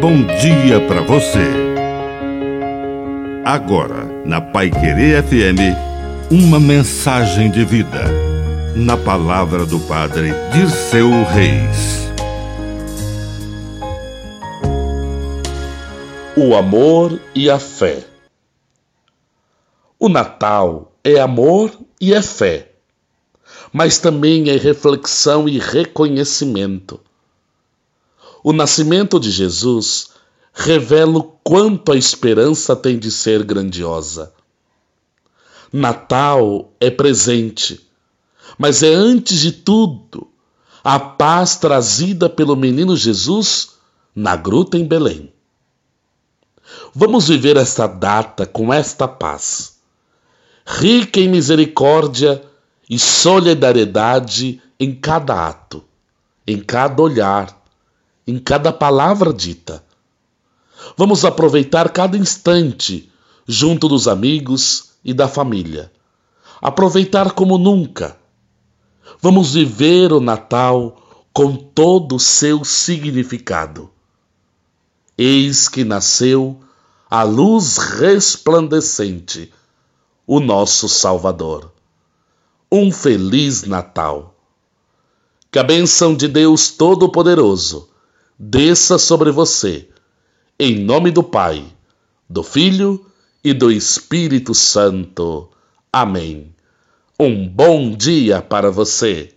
bom dia para você. Agora, na Pai Querer FM, uma mensagem de vida. Na palavra do Padre Dirceu Reis. O amor e a fé. O Natal é amor e é fé, mas também é reflexão e reconhecimento o nascimento de Jesus revela o quanto a esperança tem de ser grandiosa. Natal é presente, mas é antes de tudo a paz trazida pelo menino Jesus na gruta em Belém. Vamos viver esta data com esta paz, rica em misericórdia e solidariedade em cada ato, em cada olhar, em cada palavra dita. Vamos aproveitar cada instante junto dos amigos e da família. Aproveitar como nunca. Vamos viver o Natal com todo o seu significado. Eis que nasceu a luz resplandecente, o nosso Salvador. Um feliz Natal. Que a bênção de Deus Todo-Poderoso desça sobre você, em nome do Pai, do Filho e do Espírito Santo. Amém. Um bom dia para você.